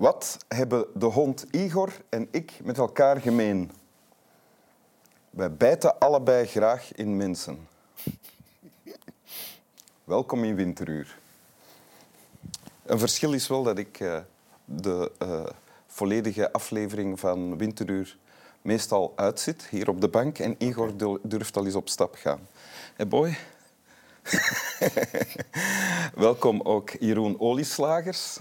Wat hebben de hond Igor en ik met elkaar gemeen? Wij bijten allebei graag in mensen. Welkom in Winteruur. Een verschil is wel dat ik uh, de uh, volledige aflevering van Winteruur meestal uitzit, hier op de bank. En Igor durft al eens op stap gaan. Hey boy. Welkom ook Jeroen Olieslagers.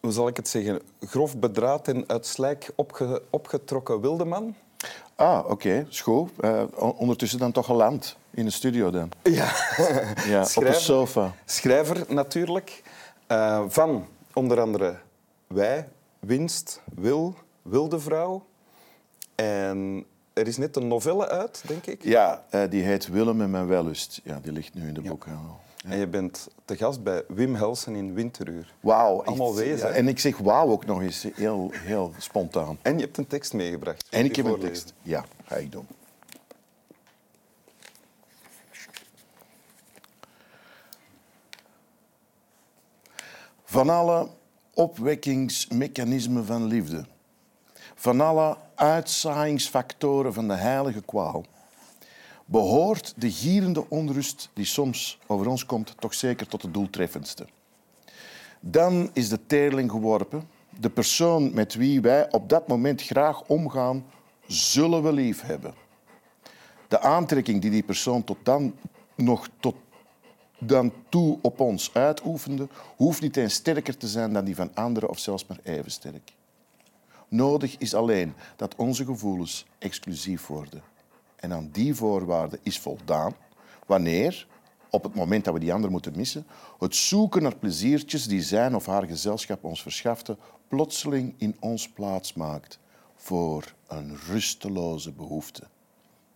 Hoe zal ik het zeggen? Grof bedraad en uit slijk opge opgetrokken wildeman. Ah, oké. Okay. School. Uh, ondertussen dan toch geland in de studio dan. Ja. ja op de sofa. Schrijver natuurlijk. Uh, van onder andere Wij, Winst, Wil, Wilde Vrouw. En er is net een novelle uit, denk ik. Ja, uh, die heet Willem en mijn wellust. Ja, die ligt nu in de ja. boekhandel. En je bent te gast bij Wim Helsen in Winteruur. Wauw. Allemaal wezen. Ja, en ik zeg wauw ook nog eens, heel, heel spontaan. En je hebt een tekst meegebracht. En ik heb een tekst. Ja, ga ik doen. Van alle opwekkingsmechanismen van liefde, van alle uitzaaiingsfactoren van de heilige kwaal, behoort de gierende onrust die soms over ons komt toch zeker tot de doeltreffendste. Dan is de teerling geworpen. De persoon met wie wij op dat moment graag omgaan, zullen we lief hebben. De aantrekking die die persoon tot dan nog tot dan toe op ons uitoefende, hoeft niet eens sterker te zijn dan die van anderen of zelfs maar even sterk. Nodig is alleen dat onze gevoelens exclusief worden. En aan die voorwaarden is voldaan wanneer, op het moment dat we die ander moeten missen, het zoeken naar pleziertjes die zijn of haar gezelschap ons verschafte, plotseling in ons plaats maakt voor een rusteloze behoefte,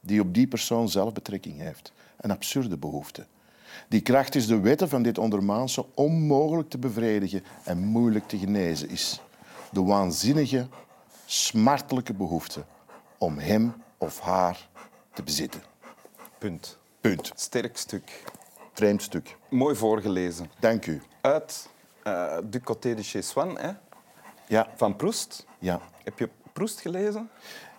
die op die persoon zelf betrekking heeft. Een absurde behoefte. Die kracht is de wetten van dit ondermaanse onmogelijk te bevredigen en moeilijk te genezen is. De waanzinnige, smartelijke behoefte om hem of haar te bezitten. Punt. Punt. Sterk stuk. Vreemd stuk. Mooi voorgelezen. Dank u. Uit uh, Du côté de chez Swan, hè? Ja. van Proust. Ja. Heb je Proust gelezen?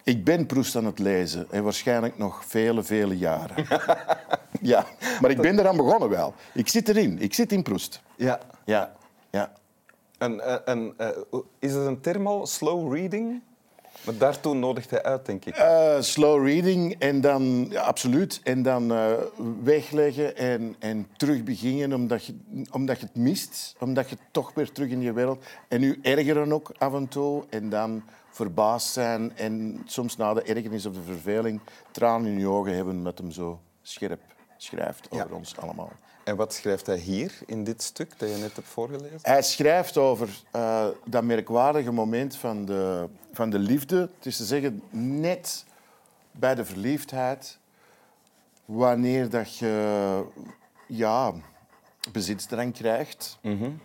Ik ben Proust aan het lezen en waarschijnlijk nog vele, vele jaren. ja, maar ik ben eraan begonnen wel. Ik zit erin. Ik zit in Proust. Ja. Ja. ja. En, en, uh, is het een term al, slow reading? Maar daartoe nodigt hij uit, denk ik. Uh, slow reading en dan, ja, absoluut. En dan uh, wegleggen en, en terug beginnen omdat je, omdat je het mist. Omdat je toch weer terug in je wereld... En nu ergeren ook af en toe. En dan verbaasd zijn en soms na de ergernis of de verveling tranen in je ogen hebben met hem zo scherp schrijft over ja. ons allemaal. En wat schrijft hij hier in dit stuk dat je net hebt voorgelezen? Hij schrijft over uh, dat merkwaardige moment van de, van de liefde. Het is te zeggen, net bij de verliefdheid, wanneer dat je ja, bezitsdrang krijgt. Mm -hmm.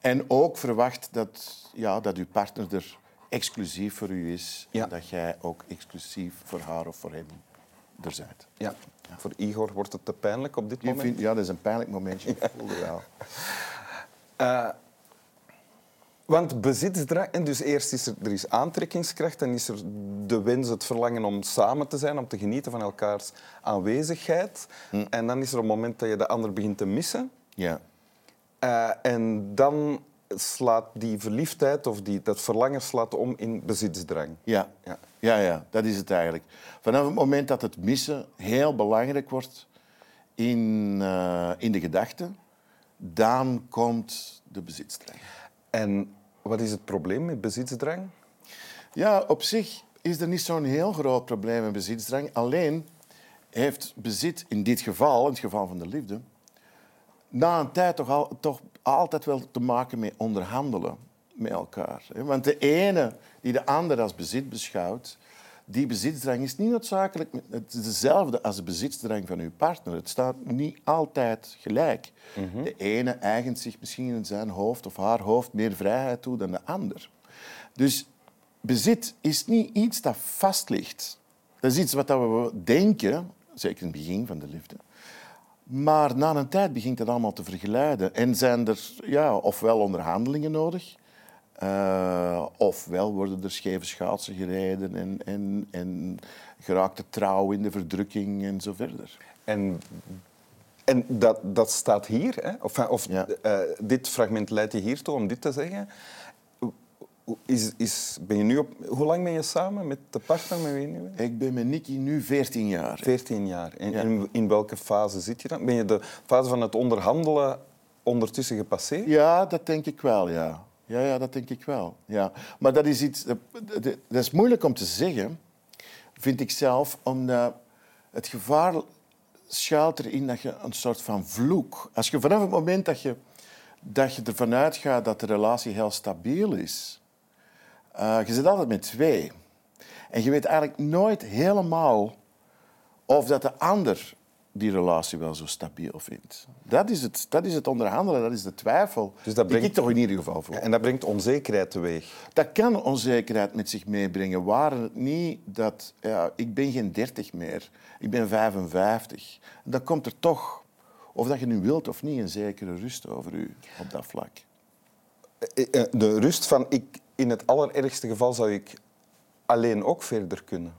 En ook verwacht dat, ja, dat je partner er exclusief voor u is. Ja. En dat jij ook exclusief voor haar of voor hem er bent. Ja. ja. Voor Igor wordt het te pijnlijk op dit moment? Vind, ja, dat is een pijnlijk momentje. Ik voelde wel. Uh, want bezitsdrang... En dus eerst is er, er is aantrekkingskracht en is er de wens, het verlangen om samen te zijn, om te genieten van elkaars aanwezigheid. Hm. En dan is er een moment dat je de ander begint te missen. Ja. Uh, en dan slaat die verliefdheid of die, dat verlangen slaat om in bezitsdrang. Ja. Ja. ja, ja, dat is het eigenlijk. Vanaf het moment dat het missen heel belangrijk wordt in, uh, in de gedachten, dan komt de bezitsdrang. En wat is het probleem met bezitsdrang? Ja, op zich is er niet zo'n heel groot probleem met bezitsdrang. Alleen heeft bezit in dit geval, in het geval van de liefde, na een tijd toch, al, toch altijd wel te maken met onderhandelen met elkaar. Want de ene die de ander als bezit beschouwt, die bezitsdrang is niet noodzakelijk dezelfde als de bezitsdrang van uw partner. Het staat niet altijd gelijk. Mhm. De ene eigent zich misschien in zijn hoofd of haar hoofd meer vrijheid toe dan de ander. Dus bezit is niet iets dat vast ligt. Dat is iets wat we denken, zeker in het begin van de liefde, Maar na een tijd begint dat allemaal te vergelijden. En zijn er ja, ofwel onderhandelingen nodig, uh, ofwel worden er scheve schaatsen gereden en, en, en geraakt de trouw in de verdrukking en zo verder. En, en dat, dat staat hier, hè? of, of Ja. eh, dit fragment leidt je hiertoe om dit te zeggen. Is, is, ben je nu op, hoe lang ben je samen met de partner met wie je nu bent? Ik ben met Nicky nu 14 jaar. 14 jaar. En Ja. in, in welke fase zit je dan? Ben je de fase van het onderhandelen ondertussen gepasseerd? Ja, dat denk ik wel, ja. Ja, ja dat denk ik wel. Ja. Maar dat is iets... Dat, dat- dat is moeilijk om te zeggen, vind ik zelf, omdat het gevaar schuilt erin dat je een soort van vloek... Als je vanaf het moment dat je, dat je ervan uitgaat dat de relatie heel stabiel is... eh, je zit altijd met twee. En je weet eigenlijk nooit helemaal of dat de ander die relatie wel zo stabiel vindt. Dat is het, dat is het onderhandelen, dat is de twijfel. Dus dat Die brengt- ik toch in ieder geval voor. En dat brengt onzekerheid teweeg. Dat kan onzekerheid met zich meebrengen. Waren het niet dat... Ja, ik ben geen 30 meer. Ik ben 55. En dan komt er toch, of dat je nu wilt of niet, een zekere rust over u op dat vlak. Eh, eh, De rust van ik, in het allerergste geval zou ik alleen ook verder kunnen.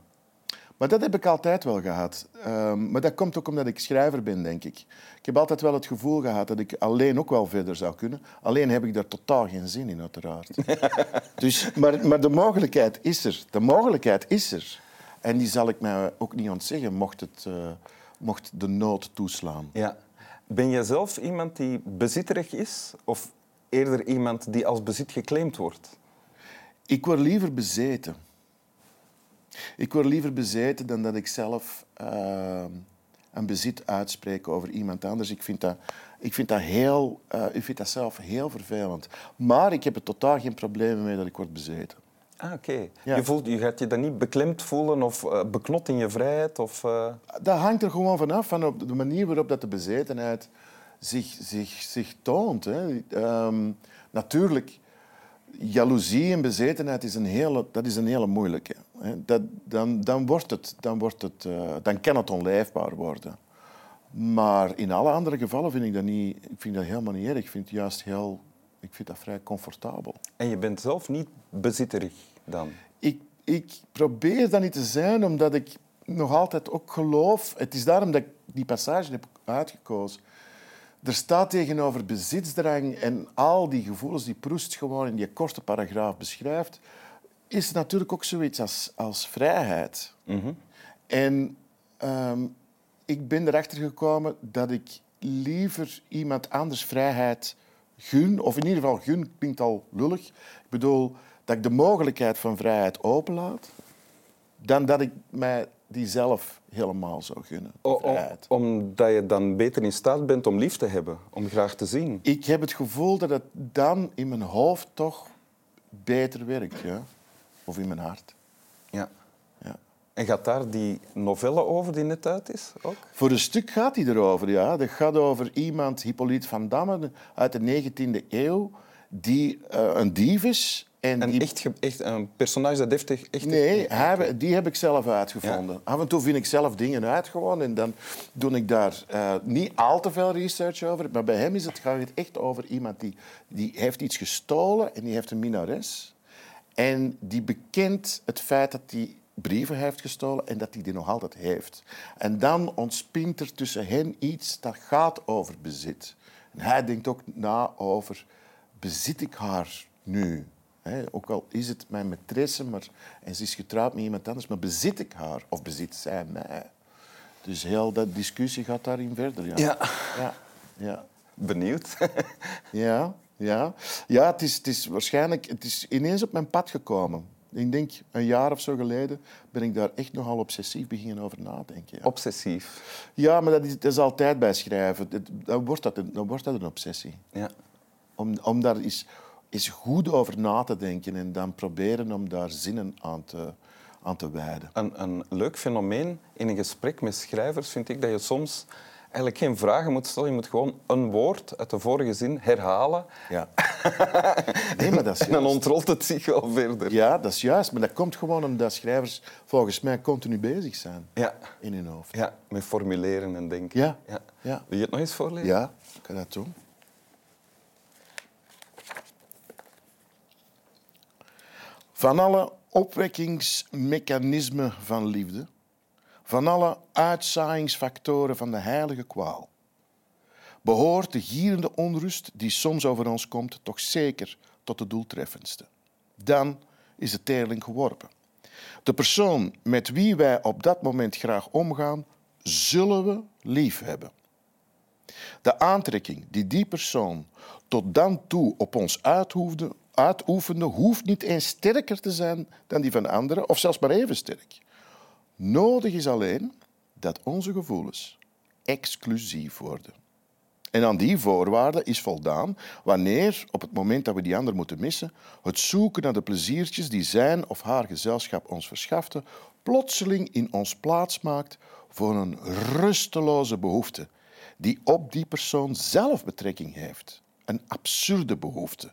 Maar dat heb ik altijd wel gehad. Ehm, maar dat komt ook omdat ik schrijver ben, denk ik. Ik heb altijd wel het gevoel gehad dat ik alleen ook wel verder zou kunnen. Alleen heb ik daar totaal geen zin in, uiteraard. dus, maar, maar de mogelijkheid is er. De mogelijkheid is er. En die zal ik mij ook niet ontzeggen, mocht, het, eh, mocht de nood toeslaan. Ja. Ben jij zelf iemand die bezitterig is of eerder iemand die als bezit geclaimd wordt? Ik word liever bezeten. Ik word liever bezeten dan dat ik zelf eh, een bezit uitspreek over iemand anders. Ik vind dat, ik vind dat, heel, eh, ik vind dat zelf heel vervelend. Maar ik heb er totaal geen problemen mee dat ik word bezeten. Ah, oké. Ja. Je, voelt, je gaat je dan niet beklemd voelen of eh, beknot in je vrijheid? Of, eh, Dat hangt er gewoon vanaf, van op de manier waarop dat de bezetenheid zich, zich, zich toont. Hè. Ehm, natuurlijk, jaloezie en bezetenheid is een hele, dat is een hele moeilijke. Dat, dan, dan, wordt het, dan, wordt het, eh, dan kan het onleefbaar worden. Maar in alle andere gevallen vind ik dat, niet, ik vind dat helemaal niet erg. Ik vind het juist heel, ik vind dat vrij comfortabel. En je bent zelf niet bezitterig dan? ik, ik probeer dat niet te zijn, omdat ik nog altijd ook geloof... Het is daarom dat ik die passage heb uitgekozen. Er staat tegenover bezitsdrang en al die gevoelens die Proest gewoon in die korte paragraaf beschrijft, is natuurlijk ook zoiets als, als vrijheid. En ehm, ik ben erachter gekomen dat ik liever iemand anders vrijheid gun, of in ieder geval gun klinkt al lullig. Ik bedoel dat ik de mogelijkheid van vrijheid openlaat, dan dat ik mij die zelf helemaal zou gunnen. O- omdat je dan beter in staat bent om lief te hebben, om graag te zien. Ik heb het gevoel dat het dan in mijn hoofd toch beter werkt, ja? of in mijn hart. Ja. Ja. En gaat daar die novelle over die net uit is ook? Voor een stuk gaat hij erover, ja. Dat gaat over iemand, Hippolyte van Damme, uit de 19e eeuw, die eh, een dief is. En die... echt, echt, een personage dat deftig... Echt Nee, hij- die heb ik zelf uitgevonden. Af en toe vind ik zelf dingen uit gewoon en dan doe ik daar eh, niet al te veel research over. Maar bij hem is het, gaat het echt over iemand die, die heeft iets gestolen en die heeft een minares. En die bekent het feit dat hij brieven heeft gestolen en dat hij die nog altijd heeft. En dan ontspint er tussen hen iets dat gaat over bezit. En hij denkt ook na over, bezit ik haar nu? Hè, ook al is het mijn maîtresse maar, en ze is getrouwd met iemand anders, maar bezit ik haar of bezit zij mij? Dus heel dat discussie gaat daarin verder. Ja. Ja. Ja, ja. Benieuwd. Ja, ja. ja het, is, het is waarschijnlijk het is ineens op mijn pad gekomen. Ik denk een jaar of zo geleden ben ik daar echt nogal obsessief beginnen over nadenken. Ja, Obsessief. ja maar dat is, dat is altijd bij schrijven. Dat- Dan wordt dat een, dan wordt dat een obsessie. Ja. Om, om daar eens, eens goed over na te denken en dan proberen om daar zinnen aan te, aan te wijden. Een, een leuk fenomeen in een gesprek met schrijvers vind ik dat je soms eigenlijk geen vragen moet stellen. Je moet gewoon een woord uit de vorige zin herhalen. Ja. Nee, maar dat is En dan ontrolt het zich wel verder. Ja, dat is juist. Maar dat komt gewoon omdat schrijvers volgens mij continu bezig zijn Ja. in hun hoofd. Ja, met formuleren en denken. Ja. ja. Ja. Wil je het nog eens voorlezen? Ja, ik kan dat doen. Van alle opwekkingsmechanismen van liefde, van alle uitzaaiingsfactoren van de heilige kwaal, behoort de gierende onrust die soms over ons komt toch zeker tot de doeltreffendste. Dan is de teerling geworpen. De persoon met wie wij op dat moment graag omgaan, zullen we lief hebben. De aantrekking die die persoon tot dan toe op ons uithoefde, uitoefende, hoeft niet eens sterker te zijn dan die van anderen, of zelfs maar even sterk. Nodig is alleen dat onze gevoelens exclusief worden. En aan die voorwaarden is voldaan wanneer, op het moment dat we die ander moeten missen, het zoeken naar de pleziertjes die zijn of haar gezelschap ons verschafte, plotseling in ons plaats maakt voor een rusteloze behoefte die op die persoon zelf betrekking heeft. Een absurde behoefte,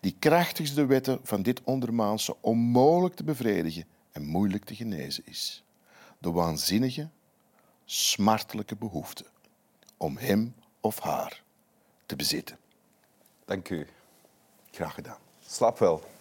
die krachtigste wetten van dit ondermaanse onmogelijk te bevredigen en moeilijk te genezen is. De waanzinnige, smartelijke behoefte om hem of haar te bezitten. Dank u. Graag gedaan. Slaap wel.